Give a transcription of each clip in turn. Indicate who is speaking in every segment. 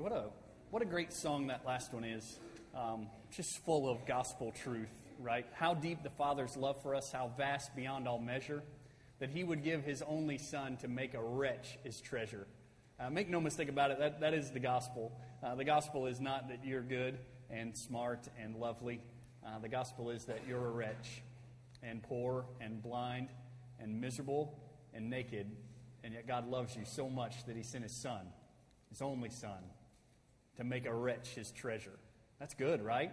Speaker 1: What a, what a great song that last one is. Um, just full of gospel truth, right? How deep the Father's love for us, how vast beyond all measure, that He would give His only Son to make a wretch His treasure. Uh, make no mistake about it, that, that is the gospel. Uh, the gospel is not that you're good and smart and lovely. Uh, the gospel is that you're a wretch and poor and blind and miserable and naked, and yet God loves you so much that He sent His Son, His only Son, to make a wretch His treasure. That's good, right?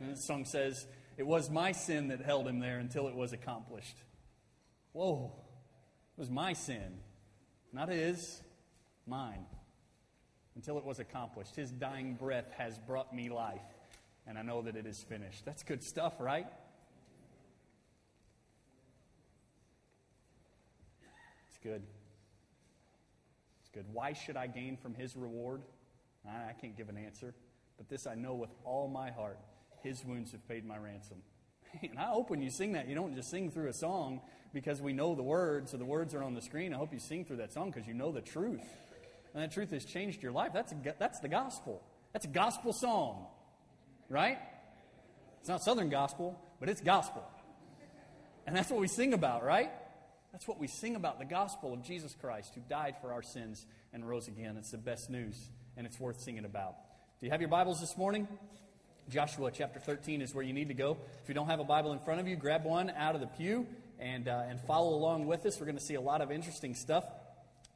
Speaker 1: And the song says, It was my sin that held Him there until it was accomplished. Whoa, it was my sin, not His, mine, until it was accomplished. His dying breath has brought me life, and I know that it is finished. That's good stuff, right? It's good. It's good. Why should I gain from his reward? I, can't give an answer. But this I know with all my heart his wounds have paid my ransom. And I hope when you sing that, you don't just sing through a song because we know the words or the words are on the screen. I hope you sing through that song because you know the truth. And that truth has changed your life. That's, a, that's the gospel. That's a gospel song, right? It's not Southern gospel, but it's gospel. And that's what we sing about, right? That's what we sing about the gospel of Jesus Christ who died for our sins and rose again. It's the best news, and it's worth singing about. Do you have your Bibles this morning? Joshua chapter 13 is where you need to go. If you don't have a Bible in front of you, grab one out of the pew and, uh, and follow along with us. We're going to see a lot of interesting stuff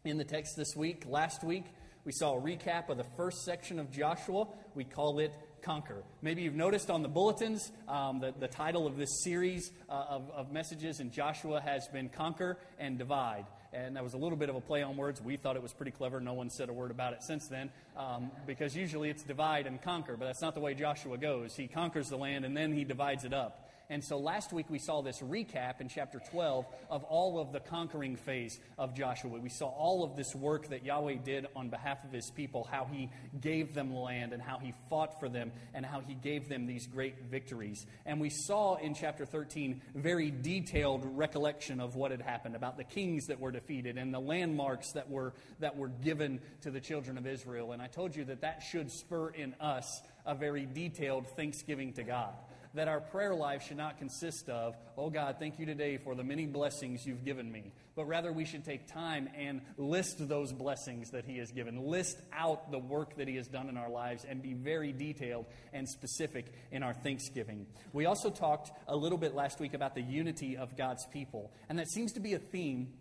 Speaker 1: in the text this week. Last week, we saw a recap of the first section of Joshua. We call it conquer. Maybe you've noticed on the bulletins um, that the title of this series uh, of, of messages in Joshua has been Conquer and Divide. And that was a little bit of a play on words. We thought it was pretty clever. No one said a word about it since then, um, because usually it's divide and conquer, but that's not the way Joshua goes. He conquers the land and then he divides it up. And so last week we saw this recap in chapter 12 of all of the conquering phase of Joshua. We saw all of this work that Yahweh did on behalf of his people, how he gave them land and how he fought for them and how he gave them these great victories. And we saw in chapter 13 very detailed recollection of what had happened about the kings that were defeated and the landmarks that were that were given to the children of Israel. And I told you that that should spur in us a very detailed thanksgiving to God that our prayer life should not consist of, oh God, thank you today for the many blessings you've given me. But rather, we should take time and list those blessings that He has given. List out the work that He has done in our lives and be very detailed and specific in our thanksgiving. We also talked a little bit last week about the unity of God's people. And that seems to be a theme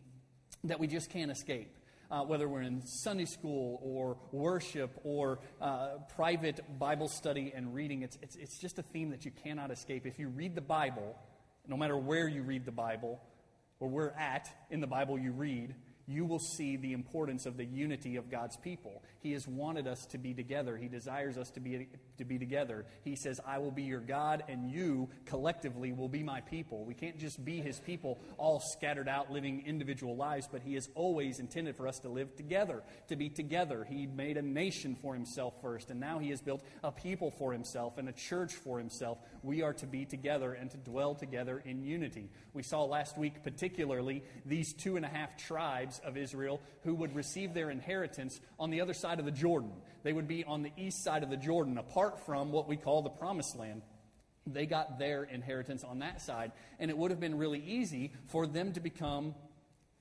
Speaker 1: that we just can't escape uh, whether we're in Sunday school or worship or uh, private Bible study and reading. It's, it's, it's just a theme that you cannot escape. If you read the Bible, no matter where you read the Bible or where at in the Bible you read, you will see the importance of the unity of God's people. He has wanted us to be together. He desires us to be, to be together. He says, I will be your God, and you collectively will be my people. We can't just be his people all scattered out living individual lives, but he has always intended for us to live together, to be together. He made a nation for himself first, and now he has built a people for himself and a church for himself. We are to be together and to dwell together in unity. We saw last week, particularly, these two and a half tribes of Israel who would receive their inheritance on the other side of the Jordan. They would be on the east side of the Jordan, apart from what we call the Promised Land. They got their inheritance on that side, and it would have been really easy for them to become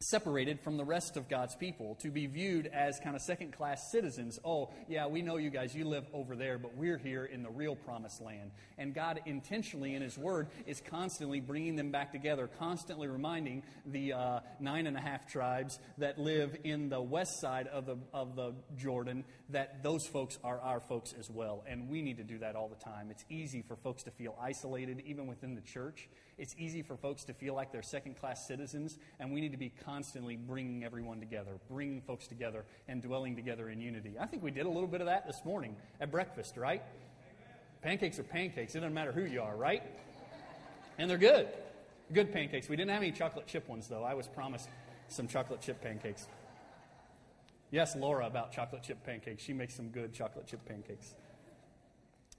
Speaker 1: separated from the rest of God's people, to be viewed as kind of second class citizens. Oh, yeah, we know you guys, you live over there, but we're here in the real promised land. And God intentionally, in His Word, is constantly bringing them back together, constantly reminding the uh, nine and a half tribes that live in the west side of the, of the Jordan that those folks are our folks as well. And we need to do that all the time. It's easy for folks to feel isolated, even within the church. It's easy for folks to feel like they're second class citizens, and we need to be constantly bringing everyone together, bringing folks together, and dwelling together in unity. I think we did a little bit of that this morning at breakfast, right? Pancakes are pancakes. It doesn't matter who you are, right? And they're good. Good pancakes. We didn't have any chocolate chip ones, though. I was promised some chocolate chip pancakes. Yes, Laura about chocolate chip pancakes. She makes some good chocolate chip pancakes.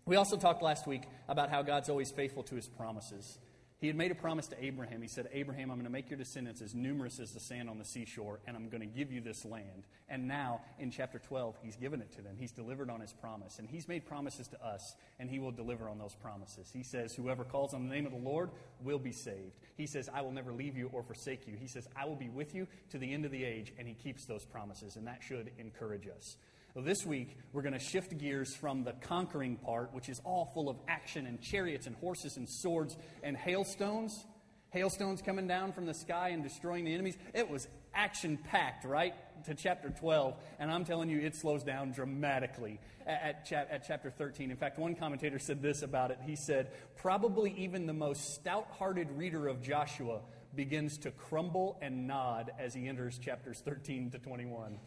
Speaker 1: We also talked last week about how God's always faithful to his promises He had made a promise to Abraham. He said, Abraham, I'm going to make your descendants as numerous as the sand on the seashore, and I'm going to give you this land. And now, in chapter 12, he's given it to them. He's delivered on his promise. And he's made promises to us, and he will deliver on those promises. He says, Whoever calls on the name of the Lord will be saved. He says, I will never leave you or forsake you. He says, I will be with you to the end of the age, and he keeps those promises. And that should encourage us. Well, this week, we're going to shift gears from the conquering part, which is all full of action and chariots and horses and swords and hailstones. Hailstones coming down from the sky and destroying the enemies. It was action packed, right? To chapter 12. And I'm telling you, it slows down dramatically at, at, cha- at chapter 13. In fact, one commentator said this about it. He said, Probably even the most stout hearted reader of Joshua begins to crumble and nod as he enters chapters 13 to 21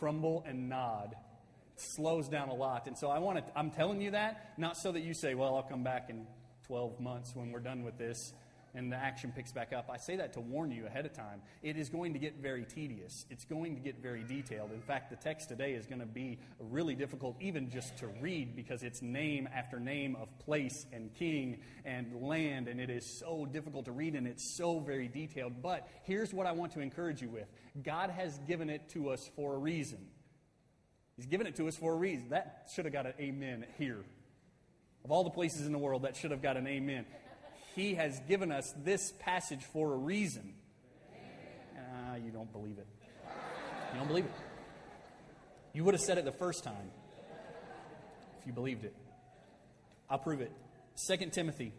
Speaker 1: crumble and nod. It slows down a lot. And so I want to, I'm telling you that, not so that you say, well, I'll come back in 12 months when we're done with this and the action picks back up. I say that to warn you ahead of time. It is going to get very tedious. It's going to get very detailed. In fact, the text today is going to be really difficult even just to read because it's name after name of place and king and land, and it is so difficult to read and it's so very detailed. But here's what I want to encourage you with God has given it to us for a reason. He's given it to us for a reason. That should have got an amen here. Of all the places in the world, that should have got an amen. He has given us this passage for a reason. Ah, you don't believe it. You don't believe it. You would have said it the first time if you believed it. I'll prove it. 2 Timothy.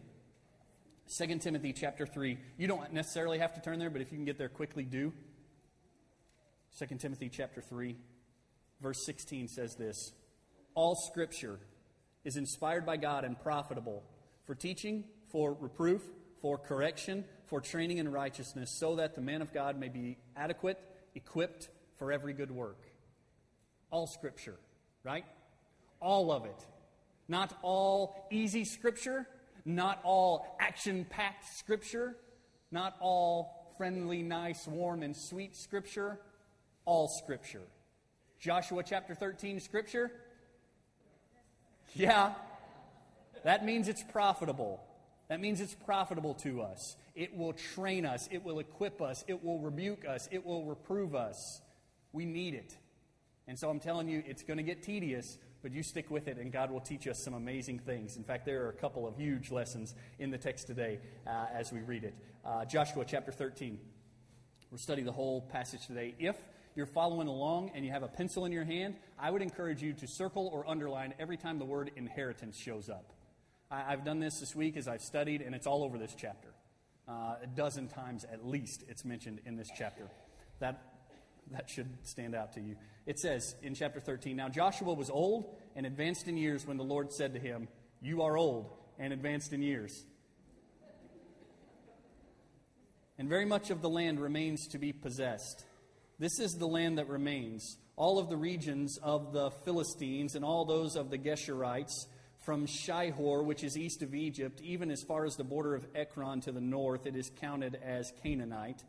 Speaker 1: 2 Timothy chapter 3. You don't necessarily have to turn there, but if you can get there quickly, do. 2 Timothy chapter 3, verse 16 says this All scripture is inspired by God and profitable for teaching, for reproof, for correction, for training in righteousness, so that the man of God may be adequate, equipped for every good work. All Scripture, right? All of it. Not all easy Scripture, not all action packed Scripture, not all friendly, nice, warm, and sweet Scripture. All Scripture. Joshua chapter 13 Scripture? Yeah. That means it's profitable. That means it's profitable to us. It will train us. It will equip us. It will rebuke us. It will reprove us. We need it. And so I'm telling you, it's going to get tedious, but you stick with it, and God will teach us some amazing things. In fact, there are a couple of huge lessons in the text today uh, as we read it. Uh, Joshua chapter 13. We'll study the whole passage today. If you're following along and you have a pencil in your hand, I would encourage you to circle or underline every time the word inheritance shows up. I, have done this this week as I've studied, and it's all over this chapter. Uh, a dozen times at least it's mentioned in this chapter. That, that should stand out to you. It says in chapter 13 Now Joshua was old and advanced in years when the Lord said to him, You are old and advanced in years. And very much of the land remains to be possessed. This is the land that remains. All of the regions of the Philistines and all those of the Geshurites from Shihor, which is east of Egypt, even as far as the border of Ekron to the north, it is counted as Canaanite.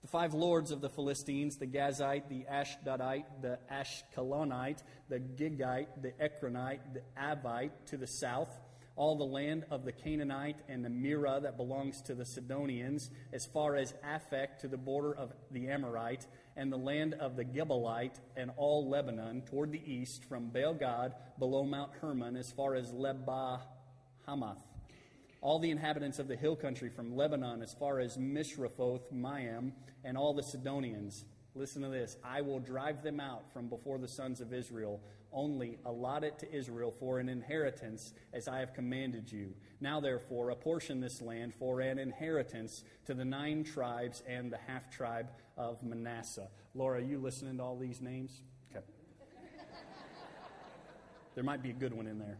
Speaker 1: The five lords of the Philistines, the Gazite, the Ashdodite, the Ashkelonite, the Gittite, the Ekronite, the Avite to the south, all the land of the Canaanite and the Mearah that belongs to the Sidonians, as far as Aphek to the border of the Amorite, and the land of the Gebelite and all Lebanon toward the east, from Baal Gad below Mount Hermon as far as Lebah Hamath. All the inhabitants of the hill country from Lebanon as far as Mishrephoth Maim, and all the Sidonians. Listen to this I will drive them out from before the sons of Israel only allot it to Israel for an inheritance as I have commanded you. Now, therefore, apportion this land for an inheritance to the nine tribes and the half tribe of Manasseh. Laura, you listening to all these names? Okay. there might be a good one in there.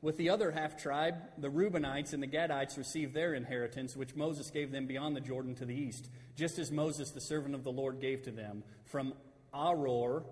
Speaker 1: With the other half tribe, the Reubenites and the Gadites received their inheritance, which Moses gave them beyond the Jordan to the east, just as Moses, the servant of the Lord, gave to them. From Aroer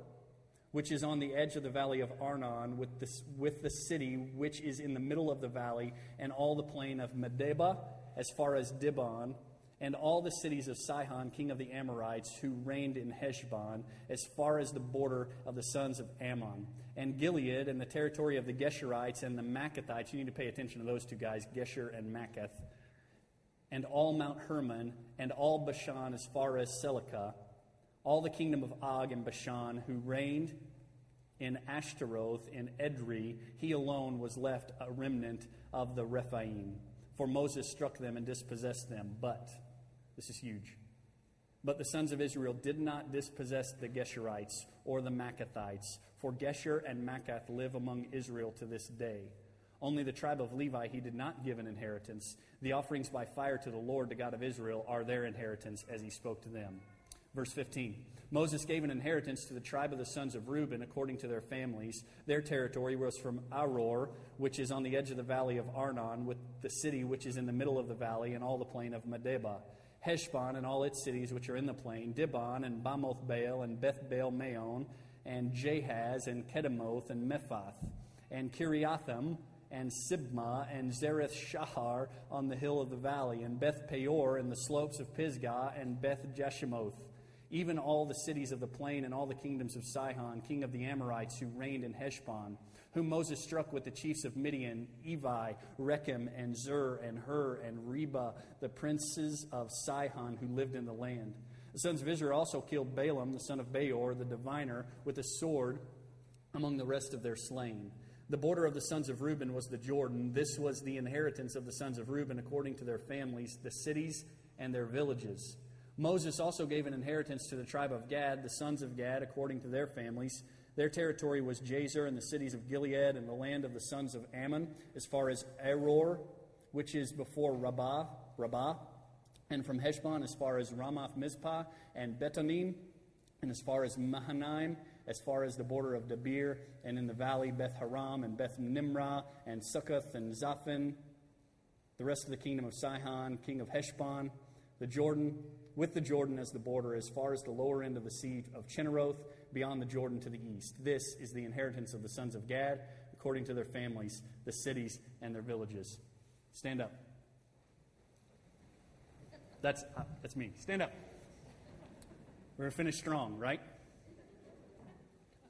Speaker 1: which is on the edge of the valley of Arnon, with, this, with the city which is in the middle of the valley, and all the plain of Medeba, as far as Dibon, and all the cities of Sihon, king of the Amorites, who reigned in Heshbon, as far as the border of the sons of Ammon, and Gilead, and the territory of the Geshurites and the Maacathites. You need to pay attention to those two guys, Geshur and Maacath, and all Mount Hermon, and all Bashan, as far as Selecah, all the kingdom of Og and Bashan, who reigned in Ashtaroth in Edrei. He alone was left a remnant of the Rephaim. For Moses struck them and dispossessed them, but this is huge. But the sons of Israel did not dispossess the Geshurites or the Maacathites, for Geshur and Maacath live among Israel to this day. Only the tribe of Levi he did not give an inheritance. The offerings by fire to the Lord, the God of Israel, are their inheritance, as he spoke to them. Verse 15 Moses gave an inheritance to the tribe of the sons of Reuben according to their families. Their territory was from Aroer, which is on the edge of the valley of Arnon, with the city which is in the middle of the valley, and all the plain of Medeba. Heshbon and all its cities which are in the plain, Dibon and Bamoth Baal and Beth Baal Maon, and Jahaz and Kedemoth and Mephaath, and Kiriathim and Sibmah and Zereth Shahar on the hill of the valley, and Beth Peor and the slopes of Pisgah, and Beth Jeshimoth, even all the cities of the plain and all the kingdoms of Sihon, king of the Amorites, who reigned in Heshbon whom Moses struck with the chiefs of Midian, Evi, Rechem, and Zur, and Hur, and Reba, the princes of Sihon who lived in the land. The sons of Israel also killed Balaam, the son of Beor, the diviner, with a sword among the rest of their slain. The border of the sons of Reuben was the Jordan. This was the inheritance of the sons of Reuben according to their families, the cities and their villages. Moses also gave an inheritance to the tribe of Gad, the sons of Gad, according to their families. Their territory was Jazer and the cities of Gilead and the land of the sons of Ammon, as far as Aroer, which is before Rabbah, Rabbah, and from Heshbon as far as Ramath Mizpah and Betonim, and as far as Mahanaim, as far as the border of Debir, and in the valley Beth Haram and Beth Nimrah and Succoth and Zaphon, the rest of the kingdom of Sihon, king of Heshbon, the Jordan, with the Jordan as the border, as far as the lower end of the sea of Chinneroth, beyond the Jordan to the east. This is the inheritance of the sons of Gad, according to their families, the cities, and their villages. Stand up. That's, uh, that's me. Stand up. We're going to finish strong, right?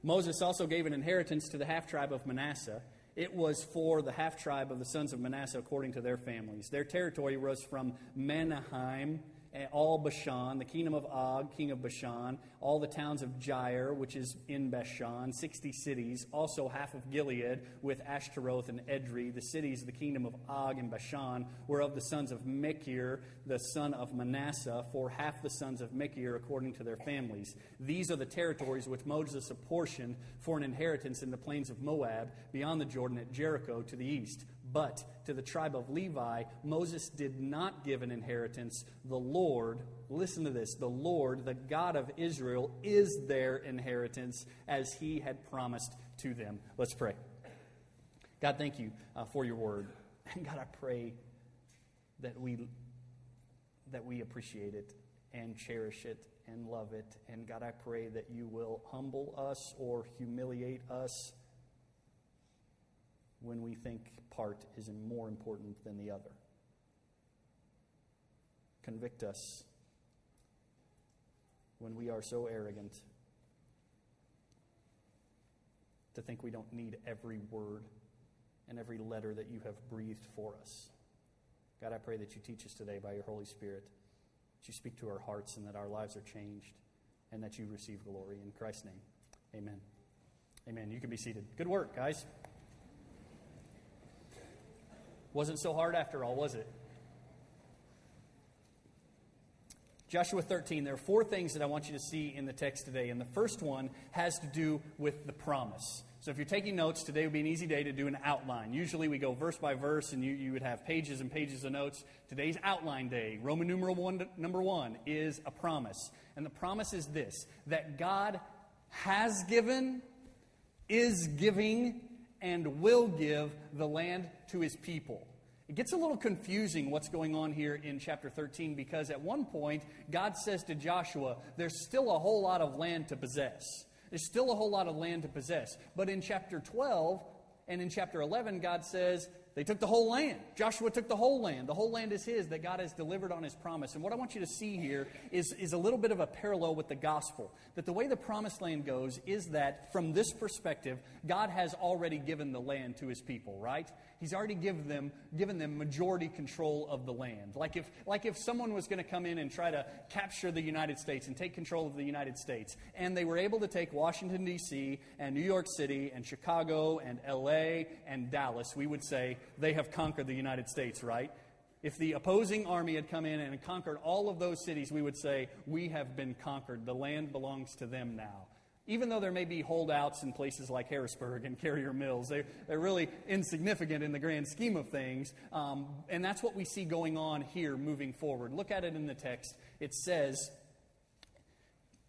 Speaker 1: Moses also gave an inheritance to the half tribe of Manasseh. It was for the half tribe of the sons of Manasseh according to their families. Their territory was from Manaheim Eh, all Bashan, the kingdom of Og, king of Bashan, all the towns of Jair, which is in Bashan, 60 cities, also half of Gilead with Ashtaroth and Edrei. The cities of the kingdom of Og and Bashan were of the sons of Machir, the son of Manasseh, for half the sons of Machir according to their families. These are the territories which Moses apportioned for an inheritance in the plains of Moab, beyond the Jordan at Jericho to the east. But to the tribe of Levi, Moses did not give an inheritance. The Lord, listen to this, the Lord, the God of Israel, is their inheritance as he had promised to them. Let's pray. God, thank you uh, for your word. And God, I pray that we, that we appreciate it and cherish it and love it. And God, I pray that you will humble us or humiliate us when we think part is more important than the other. Convict us when we are so arrogant to think we don't need every word and every letter that you have breathed for us. God, I pray that you teach us today by your Holy Spirit, that you speak to our hearts and that our lives are changed, and that you receive glory. In Christ's name, amen. Amen. You can be seated. Good work, guys. Wasn't so hard after all, was it? Joshua 13, there are four things that I want you to see in the text today. And the first one has to do with the promise. So if you're taking notes, today would be an easy day to do an outline. Usually we go verse by verse and you, you would have pages and pages of notes. Today's outline day, Roman numeral one, number one, is a promise. And the promise is this that God has given, is giving, and will give the land to his people. It gets a little confusing what's going on here in chapter 13 because at one point, God says to Joshua, There's still a whole lot of land to possess. There's still a whole lot of land to possess. But in chapter 12 and in chapter 11, God says, they took the whole land. Joshua took the whole land. The whole land is his that God has delivered on his promise. And what I want you to see here is, is a little bit of a parallel with the gospel. That the way the promised land goes is that from this perspective, God has already given the land to his people, right? He's already given them, given them majority control of the land. Like if, like if someone was going to come in and try to capture the United States and take control of the United States, and they were able to take Washington, D.C., and New York City, and Chicago, and L.A., and Dallas, we would say they have conquered the United States, right? If the opposing army had come in and conquered all of those cities, we would say, We have been conquered. The land belongs to them now even though there may be holdouts in places like Harrisburg and Carrier Mills, they're, they're really insignificant in the grand scheme of things. Um, and that's what we see going on here moving forward. Look at it in the text. It says,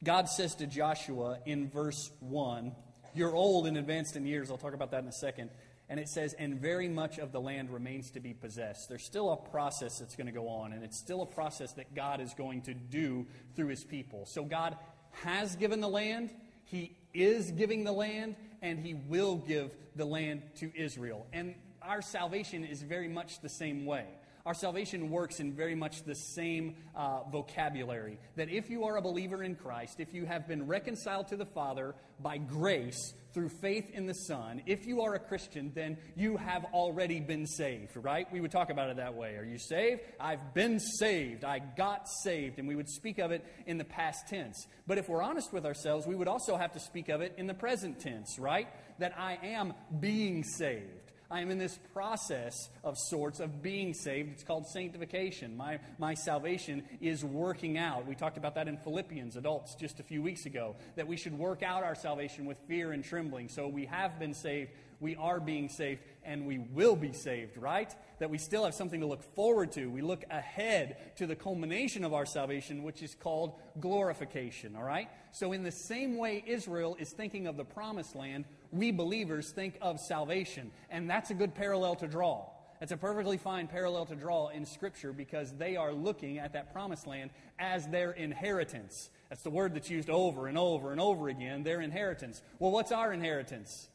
Speaker 1: God says to Joshua in verse 1, You're old and advanced in years. I'll talk about that in a second. And it says, And very much of the land remains to be possessed. There's still a process that's going to go on, and it's still a process that God is going to do through his people. So God has given the land. He is giving the land, and He will give the land to Israel. And our salvation is very much the same way. Our salvation works in very much the same uh, vocabulary. That if you are a believer in Christ, if you have been reconciled to the Father by grace through faith in the Son, if you are a Christian, then you have already been saved, right? We would talk about it that way. Are you saved? I've been saved. I got saved. And we would speak of it in the past tense. But if we're honest with ourselves, we would also have to speak of it in the present tense, right? That I am being saved. I am in this process of sorts of being saved. It's called sanctification. My, my salvation is working out. We talked about that in Philippians, adults, just a few weeks ago, that we should work out our salvation with fear and trembling. So we have been saved, we are being saved, and we will be saved, right? That we still have something to look forward to. We look ahead to the culmination of our salvation, which is called glorification, all right? So, in the same way Israel is thinking of the promised land, we believers think of salvation. And that's a good parallel to draw. That's a perfectly fine parallel to draw in Scripture because they are looking at that promised land as their inheritance. That's the word that's used over and over and over again their inheritance. Well, what's our inheritance?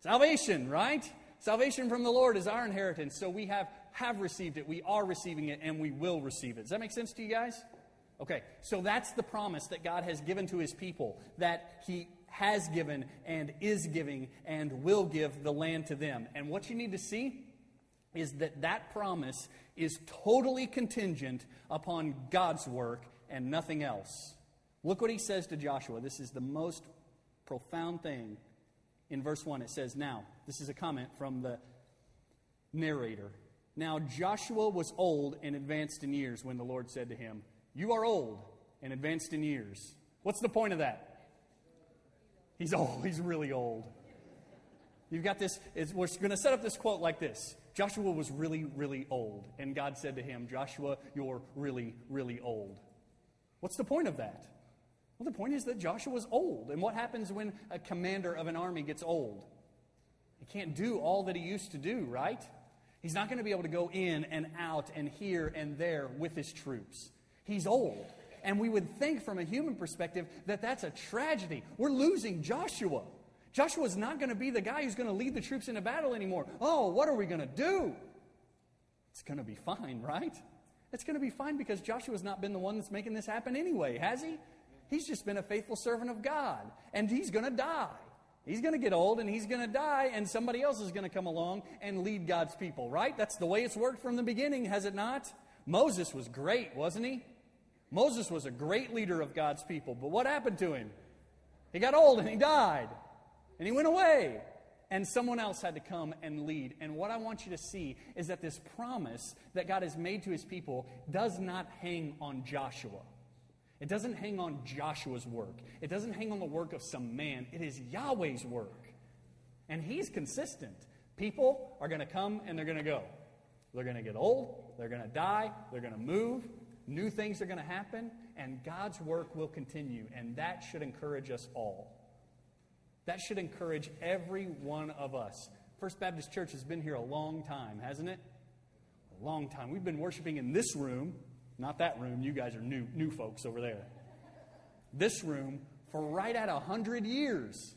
Speaker 1: Salvation, right? Salvation from the Lord is our inheritance. So we have, have received it, we are receiving it, and we will receive it. Does that make sense to you guys? Okay, so that's the promise that God has given to his people that he has given and is giving and will give the land to them. And what you need to see is that that promise is totally contingent upon God's work and nothing else. Look what he says to Joshua. This is the most profound thing in verse 1. It says, Now, this is a comment from the narrator. Now, Joshua was old and advanced in years when the Lord said to him, You are old and advanced in years. What's the point of that? He's old. He's really old. You've got this. We're going to set up this quote like this Joshua was really, really old. And God said to him, Joshua, you're really, really old. What's the point of that? Well, the point is that Joshua was old. And what happens when a commander of an army gets old? He can't do all that he used to do, right? He's not going to be able to go in and out and here and there with his troops. He's old. And we would think from a human perspective that that's a tragedy. We're losing Joshua. Joshua's not going to be the guy who's going to lead the troops into battle anymore. Oh, what are we going to do? It's going to be fine, right? It's going to be fine because Joshua's not been the one that's making this happen anyway, has he? He's just been a faithful servant of God, and he's going to die. He's going to get old and he's going to die, and somebody else is going to come along and lead God's people, right? That's the way it's worked from the beginning, has it not? Moses was great, wasn't he? Moses was a great leader of God's people, but what happened to him? He got old and he died, and he went away. And someone else had to come and lead. And what I want you to see is that this promise that God has made to his people does not hang on Joshua. It doesn't hang on Joshua's work. It doesn't hang on the work of some man. It is Yahweh's work. And he's consistent. People are going to come and they're going to go. They're going to get old. They're going to die. They're going to move. New things are going to happen, and God's work will continue, and that should encourage us all. That should encourage every one of us. First Baptist Church has been here a long time, hasn't it? A long time. We've been worshiping in this room, not that room. You guys are new, new folks over there. This room for right at a 100 years.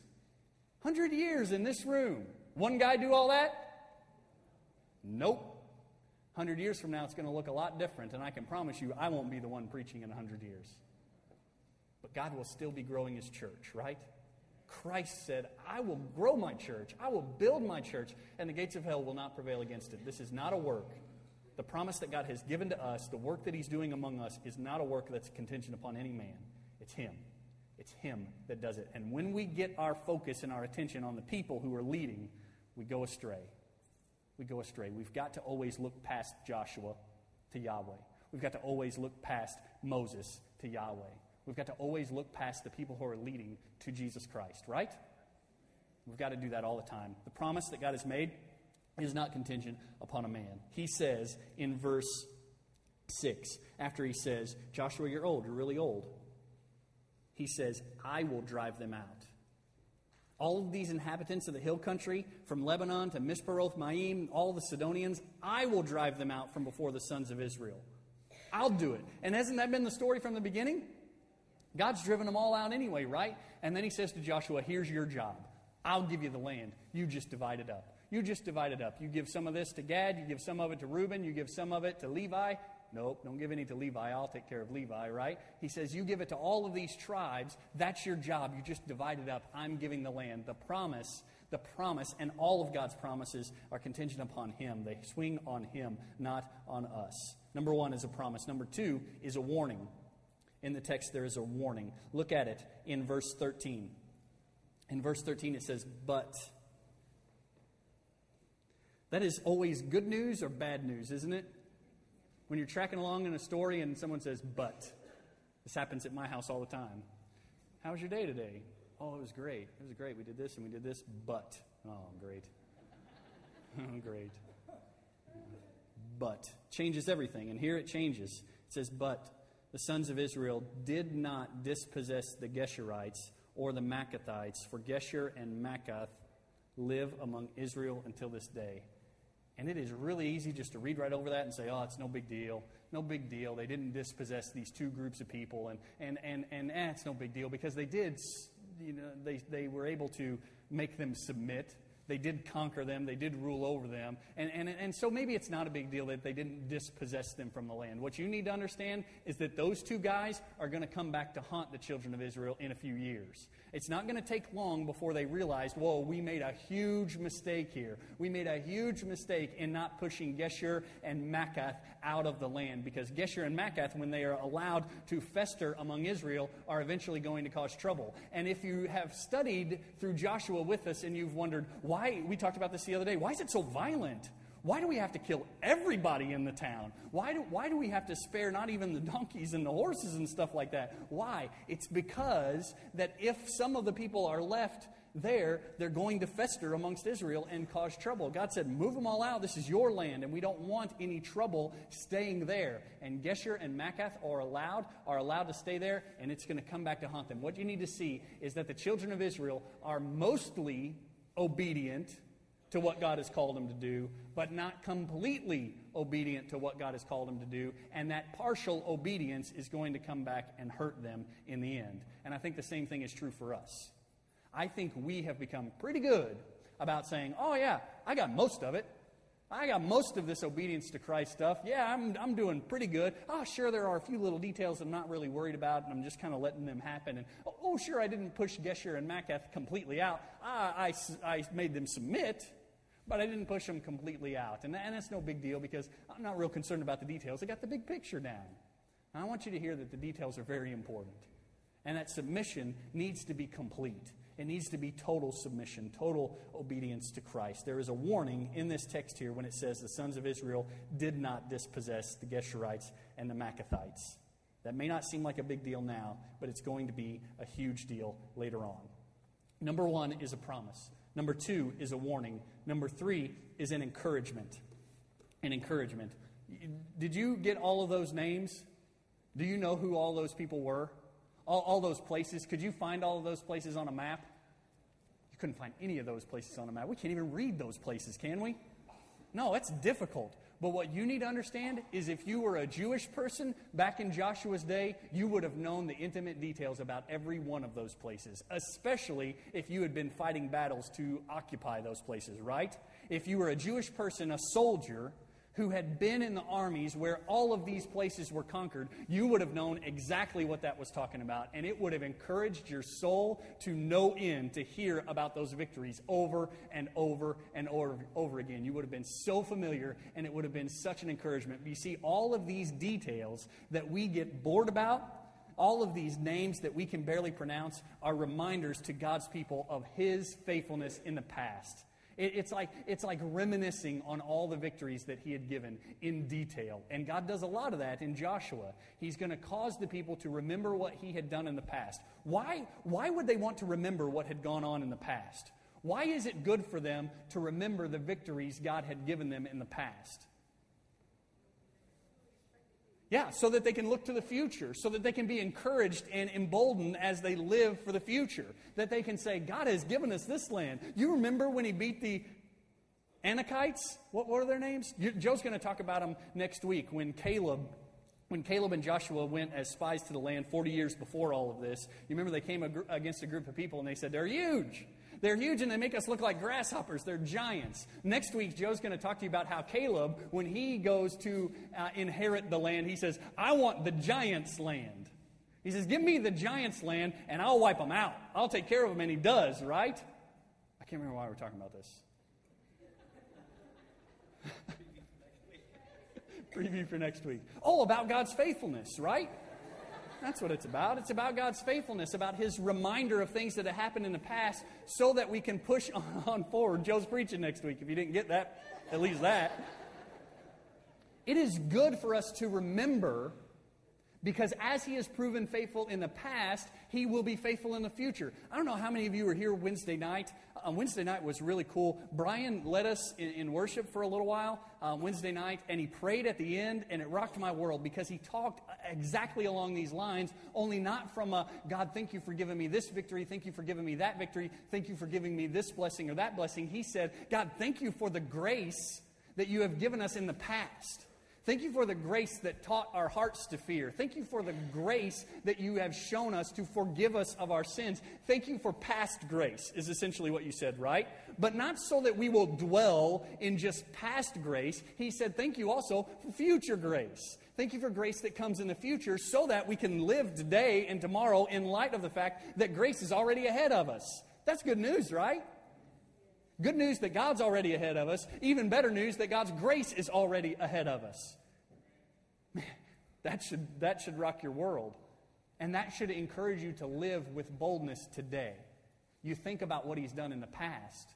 Speaker 1: 100 years in this room. One guy do all that? Nope. 100 years from now, it's going to look a lot different, and I can promise you I won't be the one preaching in 100 years. But God will still be growing His church, right? Christ said, I will grow my church, I will build my church, and the gates of hell will not prevail against it. This is not a work. The promise that God has given to us, the work that He's doing among us, is not a work that's contingent upon any man. It's Him. It's Him that does it. And when we get our focus and our attention on the people who are leading, we go astray. We go astray. We've got to always look past Joshua to Yahweh. We've got to always look past Moses to Yahweh. We've got to always look past the people who are leading to Jesus Christ, right? We've got to do that all the time. The promise that God has made is not contingent upon a man. He says in verse 6, after he says, Joshua, you're old, you're really old, he says, I will drive them out. All of these inhabitants of the hill country, from Lebanon to Mishperoth Maim, all the Sidonians, I will drive them out from before the sons of Israel. I'll do it. And hasn't that been the story from the beginning? God's driven them all out anyway, right? And then he says to Joshua, Here's your job. I'll give you the land. You just divide it up. You just divide it up. You give some of this to Gad, you give some of it to Reuben, you give some of it to Levi. Nope, don't give any to Levi. I'll take care of Levi, right? He says, You give it to all of these tribes. That's your job. You just divide it up. I'm giving the land. The promise, the promise, and all of God's promises are contingent upon Him. They swing on Him, not on us. Number one is a promise. Number two is a warning in the text, there is a warning. Look at it in verse 13. In verse 13, it says, But. That is always good news or bad news, isn't it? When you're tracking along in a story and someone says, But. This happens at my house all the time. How was your day today? Oh, it was great. It was great. We did this and we did this, but. Oh, great. oh, great. But changes everything. And here it changes. It says, But the sons of Israel did not dispossess the Geshurites or the Maacathites, for Geshur and Maacath live among Israel until this day. And it is really easy just to read right over that and say, oh, it's no big deal. No big deal. They didn't dispossess these two groups of people. And, and, and, and eh, it's no big deal because they did, you know, they, they were able to make them submit they did conquer them, they did rule over them. And, and, and so maybe it's not a big deal that they didn't dispossess them from the land. What you need to understand is that those two guys are going to come back to haunt the children of Israel in a few years. It's not going to take long before they realize, whoa, we made a huge mistake here. We made a huge mistake in not pushing Geshur and Maacath out of the land because Geshur and Maacath, when they are allowed to fester among Israel, are eventually going to cause trouble. And if you have studied through Joshua with us and you've wondered, why, we talked about this the other day, why is it so violent? Why do we have to kill everybody in the town? Why do, why do we have to spare not even the donkeys and the horses and stuff like that? Why? It's because that if some of the people are left there, they're going to fester amongst Israel and cause trouble. God said, Move them all out. This is your land, and we don't want any trouble staying there. And Geshur and Maacath are allowed, are allowed to stay there, and it's going to come back to haunt them. What you need to see is that the children of Israel are mostly obedient to what God has called him to do, but not completely obedient to what God has called him to do. And that partial obedience is going to come back and hurt them in the end. And I think the same thing is true for us. I think we have become pretty good about saying, oh, yeah, I got most of it. I got most of this obedience to Christ stuff. Yeah, I'm, I'm doing pretty good. Oh, sure, there are a few little details I'm not really worried about, and I'm just kind of letting them happen. And oh, oh, sure, I didn't push Geshur and Maacath completely out. Ah, I, I, I made them submit. But I didn't push them completely out. And, and that's no big deal because I'm not real concerned about the details. I got the big picture down. And I want you to hear that the details are very important. And that submission needs to be complete. It needs to be total submission, total obedience to Christ. There is a warning in this text here when it says the sons of Israel did not dispossess the Geshurites and the Maacathites. That may not seem like a big deal now, but it's going to be a huge deal later on. Number one is a promise. Number two is a warning. Number three is an encouragement. An encouragement. Did you get all of those names? Do you know who all those people were? All, all those places? Could you find all of those places on a map? You couldn't find any of those places on a map. We can't even read those places, can we? No, it's difficult. But what you need to understand is if you were a Jewish person back in Joshua's day, you would have known the intimate details about every one of those places, especially if you had been fighting battles to occupy those places, right? If you were a Jewish person, a soldier, who had been in the armies where all of these places were conquered, you would have known exactly what that was talking about. And it would have encouraged your soul to no end to hear about those victories over and over and over, over again. You would have been so familiar, and it would have been such an encouragement. But You see, all of these details that we get bored about, all of these names that we can barely pronounce, are reminders to God's people of His faithfulness in the past. It, it's, like, it's like reminiscing on all the victories that he had given in detail. And God does a lot of that in Joshua. He's going to cause the people to remember what he had done in the past. Why, why would they want to remember what had gone on in the past? Why is it good for them to remember the victories God had given them in the past? Yeah, so that they can look to the future, so that they can be encouraged and emboldened as they live for the future. That they can say, God has given us this land. You remember when he beat the Anakites? What what are their names? Joe's going to talk about them next week when Caleb when Caleb and Joshua went as spies to the land 40 years before all of this, you remember they came against a group of people and they said, They're huge. They're huge and they make us look like grasshoppers. They're giants. Next week, Joe's going to talk to you about how Caleb, when he goes to uh, inherit the land, he says, I want the giants' land. He says, Give me the giants' land and I'll wipe them out. I'll take care of them. And he does, right? I can't remember why we're talking about this. Preview for next week. Oh, about God's faithfulness, right? That's what it's about. It's about God's faithfulness, about His reminder of things that have happened in the past so that we can push on forward. Joe's preaching next week. If you didn't get that, at least that. It is good for us to remember because as he has proven faithful in the past, he will be faithful in the future. I don't know how many of you were here Wednesday night. Uh, Wednesday night was really cool. Brian led us in, in worship for a little while uh, Wednesday night, and he prayed at the end, and it rocked my world because he talked exactly along these lines, only not from a God, thank you for giving me this victory, thank you for giving me that victory, thank you for giving me this blessing or that blessing. He said, God, thank you for the grace that you have given us in the past. Thank you for the grace that taught our hearts to fear. Thank you for the grace that you have shown us to forgive us of our sins. Thank you for past grace, is essentially what you said, right? But not so that we will dwell in just past grace. He said, Thank you also for future grace. Thank you for grace that comes in the future so that we can live today and tomorrow in light of the fact that grace is already ahead of us. That's good news, right? Good news that God's already ahead of us. Even better news that God's grace is already ahead of us. Man, that should, that should rock your world. And that should encourage you to live with boldness today. You think about what He's done in the past,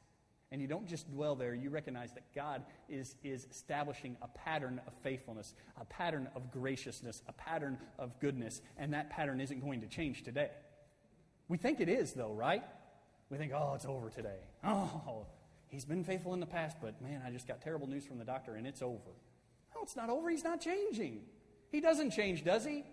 Speaker 1: and you don't just dwell there. You recognize that God is, is establishing a pattern of faithfulness, a pattern of graciousness, a pattern of goodness, and that pattern isn't going to change today. We think it is, though, right? We think, oh, it's over today. Oh, he's been faithful in the past, but man, I just got terrible news from the doctor and it's over. No, it's not over. He's not changing. He doesn't change, does he?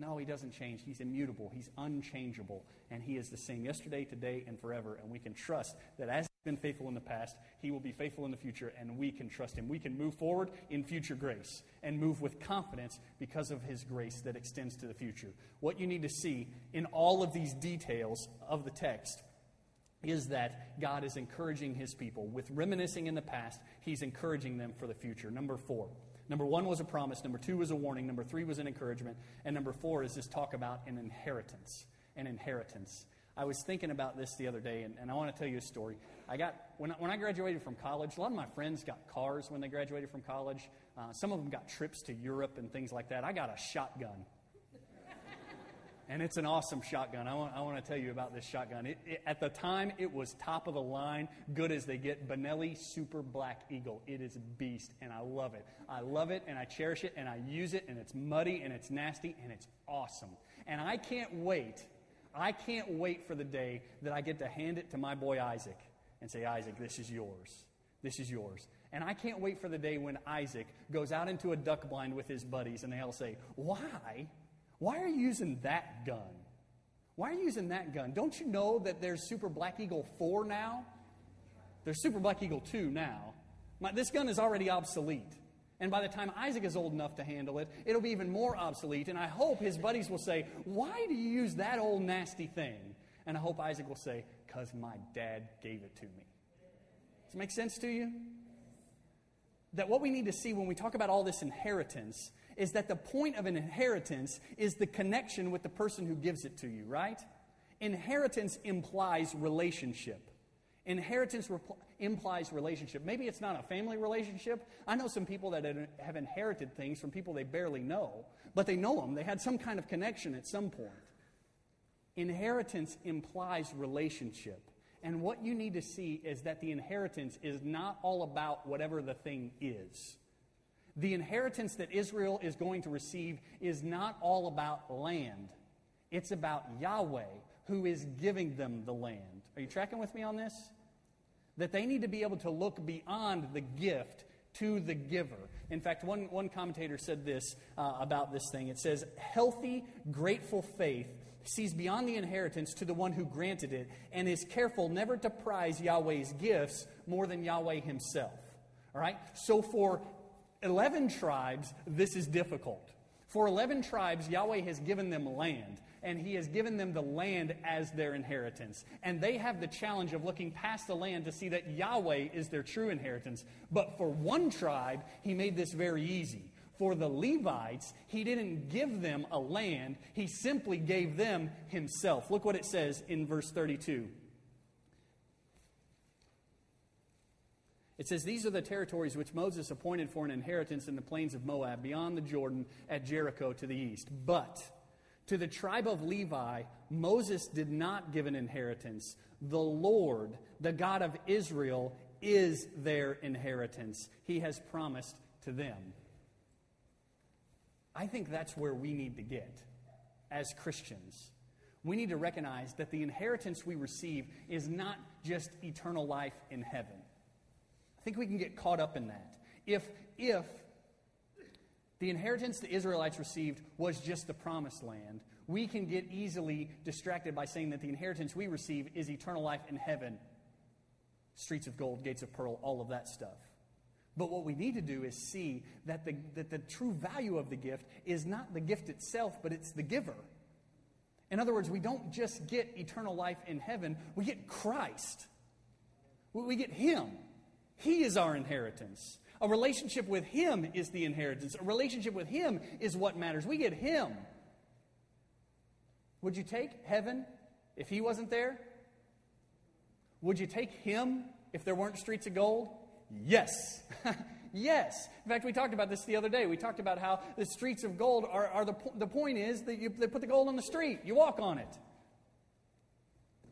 Speaker 1: No, he doesn't change. He's immutable. He's unchangeable. And he is the same yesterday, today, and forever. And we can trust that as he's been faithful in the past, he will be faithful in the future, and we can trust him. We can move forward in future grace and move with confidence because of his grace that extends to the future. What you need to see in all of these details of the text is that God is encouraging his people. With reminiscing in the past, he's encouraging them for the future. Number four. Number one was a promise. Number two was a warning. Number three was an encouragement. And number four is this talk about an inheritance. An inheritance. I was thinking about this the other day, and, and I want to tell you a story. I got when I, when I graduated from college. A lot of my friends got cars when they graduated from college. Uh, some of them got trips to Europe and things like that. I got a shotgun and it's an awesome shotgun. I want, I want to tell you about this shotgun. It, it, at the time, it was top of the line, good as they get. Benelli Super Black Eagle. It is a beast, and I love it. I love it, and I cherish it, and I use it, and it's muddy, and it's nasty, and it's awesome. And I can't wait. I can't wait for the day that I get to hand it to my boy Isaac and say, Isaac, this is yours. This is yours. And I can't wait for the day when Isaac goes out into a duck blind with his buddies, and they all say, Why? Why are you using that gun? Why are you using that gun? Don't you know that there's Super Black Eagle 4 now? There's Super Black Eagle 2 now. My, this gun is already obsolete. And by the time Isaac is old enough to handle it, it'll be even more obsolete. And I hope his buddies will say, Why do you use that old nasty thing? And I hope Isaac will say, Because my dad gave it to me. Does it make sense to you? That what we need to see when we talk about all this inheritance is that the point of an inheritance is the connection with the person who gives it to you, right? Inheritance implies relationship. Inheritance implies relationship. Maybe it's not a family relationship. I know some people that have inherited things from people they barely know, but they know them. They had some kind of connection at some point. Inheritance implies relationship. And what you need to see is that the inheritance is not all about whatever the thing is. The inheritance that Israel is going to receive is not all about land, it's about Yahweh who is giving them the land. Are you tracking with me on this? that they need to be able to look beyond the gift to the giver. In fact, one, one commentator said this uh, about this thing. It says, Healthy, grateful faith sees beyond the inheritance to the one who granted it and is careful never to prize Yahweh's gifts more than Yahweh himself. All right? So for 11 tribes, this is difficult. For 11 tribes, Yahweh has given them land and he has given them the land as their inheritance. And they have the challenge of looking past the land to see that Yahweh is their true inheritance. But for one tribe, he made this very easy. For the Levites, he didn't give them a land, he simply gave them himself. Look what it says in verse 32. It says, These are the territories which Moses appointed for an inheritance in the plains of Moab, beyond the Jordan, at Jericho to the east. But to the tribe of Levi, Moses did not give an inheritance. The Lord, the God of Israel, is their inheritance. He has promised to them. I think that's where we need to get as Christians. We need to recognize that the inheritance we receive is not just eternal life in heaven. I think we can get caught up in that. If, if the inheritance the Israelites received was just the promised land. We can get easily distracted by saying that the inheritance we receive is eternal life in heaven. Streets of gold, gates of pearl, all of that stuff. But what we need to do is see that the, that the true value of the gift is not the gift itself, but it's the giver. In other words, we don't just get eternal life in heaven, we get Christ. We get Him. He is our inheritance. A relationship with Him is the inheritance. A relationship with Him is what matters. We get Him. Would you take heaven if He wasn't there? Would you take Him if there weren't streets of gold? Yes. yes. In fact, we talked about this the other day. We talked about how the streets of gold are, are the, the point is that you, they put the gold on the street, you walk on it.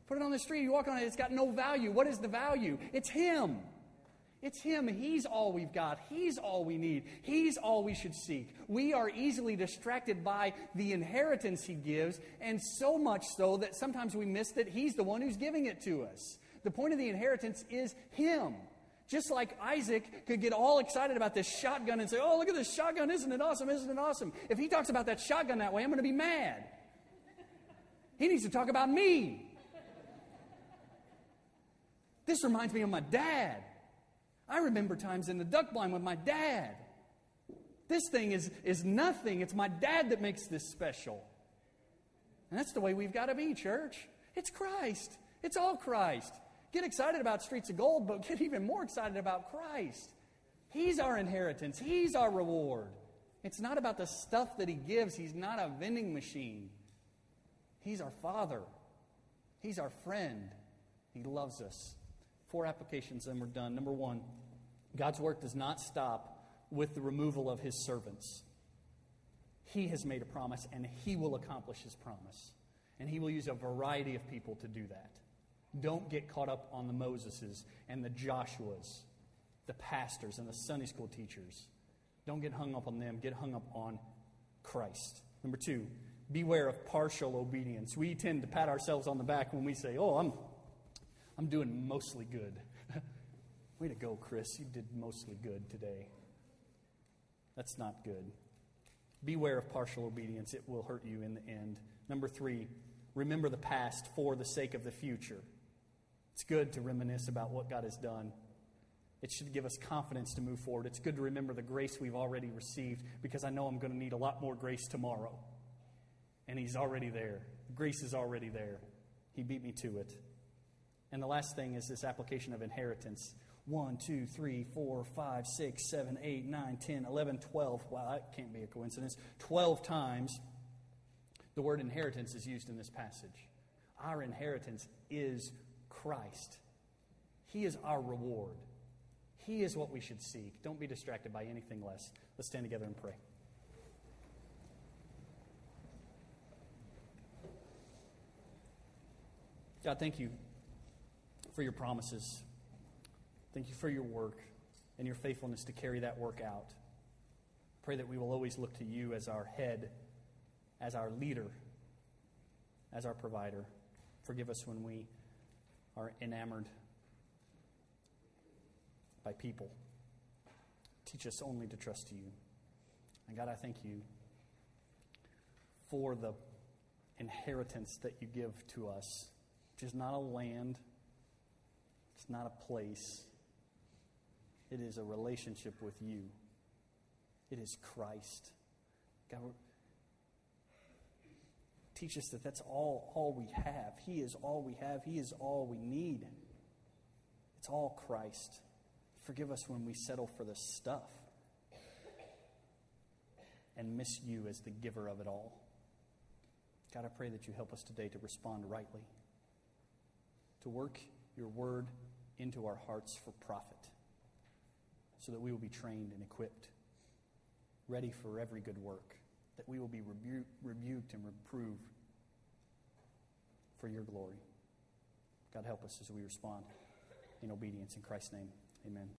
Speaker 1: Put it on the street, you walk on it, it's got no value. What is the value? It's Him. It's Him. He's all we've got. He's all we need. He's all we should seek. We are easily distracted by the inheritance He gives, and so much so that sometimes we miss that He's the one who's giving it to us. The point of the inheritance is Him. Just like Isaac could get all excited about this shotgun and say, Oh, look at this shotgun. Isn't it awesome? Isn't it awesome? If he talks about that shotgun that way, I'm going to be mad. He needs to talk about me. This reminds me of my dad. I remember times in the duck blind with my dad. This thing is, is nothing. It's my dad that makes this special. And that's the way we've got to be, church. It's Christ. It's all Christ. Get excited about streets of gold, but get even more excited about Christ. He's our inheritance, He's our reward. It's not about the stuff that He gives, He's not a vending machine. He's our Father, He's our friend. He loves us. Four applications, and we're done. Number one, God's work does not stop with the removal of his servants. He has made a promise, and he will accomplish his promise. And he will use a variety of people to do that. Don't get caught up on the Moseses and the Joshuas, the pastors and the Sunday school teachers. Don't get hung up on them. Get hung up on Christ. Number two, beware of partial obedience. We tend to pat ourselves on the back when we say, Oh, I'm I'm doing mostly good. Way to go, Chris. You did mostly good today. That's not good. Beware of partial obedience, it will hurt you in the end. Number three, remember the past for the sake of the future. It's good to reminisce about what God has done. It should give us confidence to move forward. It's good to remember the grace we've already received because I know I'm going to need a lot more grace tomorrow. And He's already there. Grace is already there. He beat me to it. And the last thing is this application of inheritance. 1, 2, 3, 4, 5, 6, 7, 8, 9, 10, 11, 12. Wow, that can't be a coincidence. 12 times the word inheritance is used in this passage. Our inheritance is Christ, He is our reward. He is what we should seek. Don't be distracted by anything less. Let's stand together and pray. God, thank you for your promises. Thank you for your work and your faithfulness to carry that work out. Pray that we will always look to you as our head, as our leader, as our provider. Forgive us when we are enamored by people. Teach us only to trust you. And God, I thank you for the inheritance that you give to us, which is not a land, it's not a place, it is a relationship with you. It is Christ. God, teach us that that's all, all we have. He is all we have. He is all we need. It's all Christ. Forgive us when we settle for the stuff and miss you as the giver of it all. God, I pray that you help us today to respond rightly, to work your word into our hearts for profit, so that we will be trained and equipped, ready for every good work, that we will be rebu- rebuked and reproved for your glory. God, help us as we respond in obedience. In Christ's name, amen.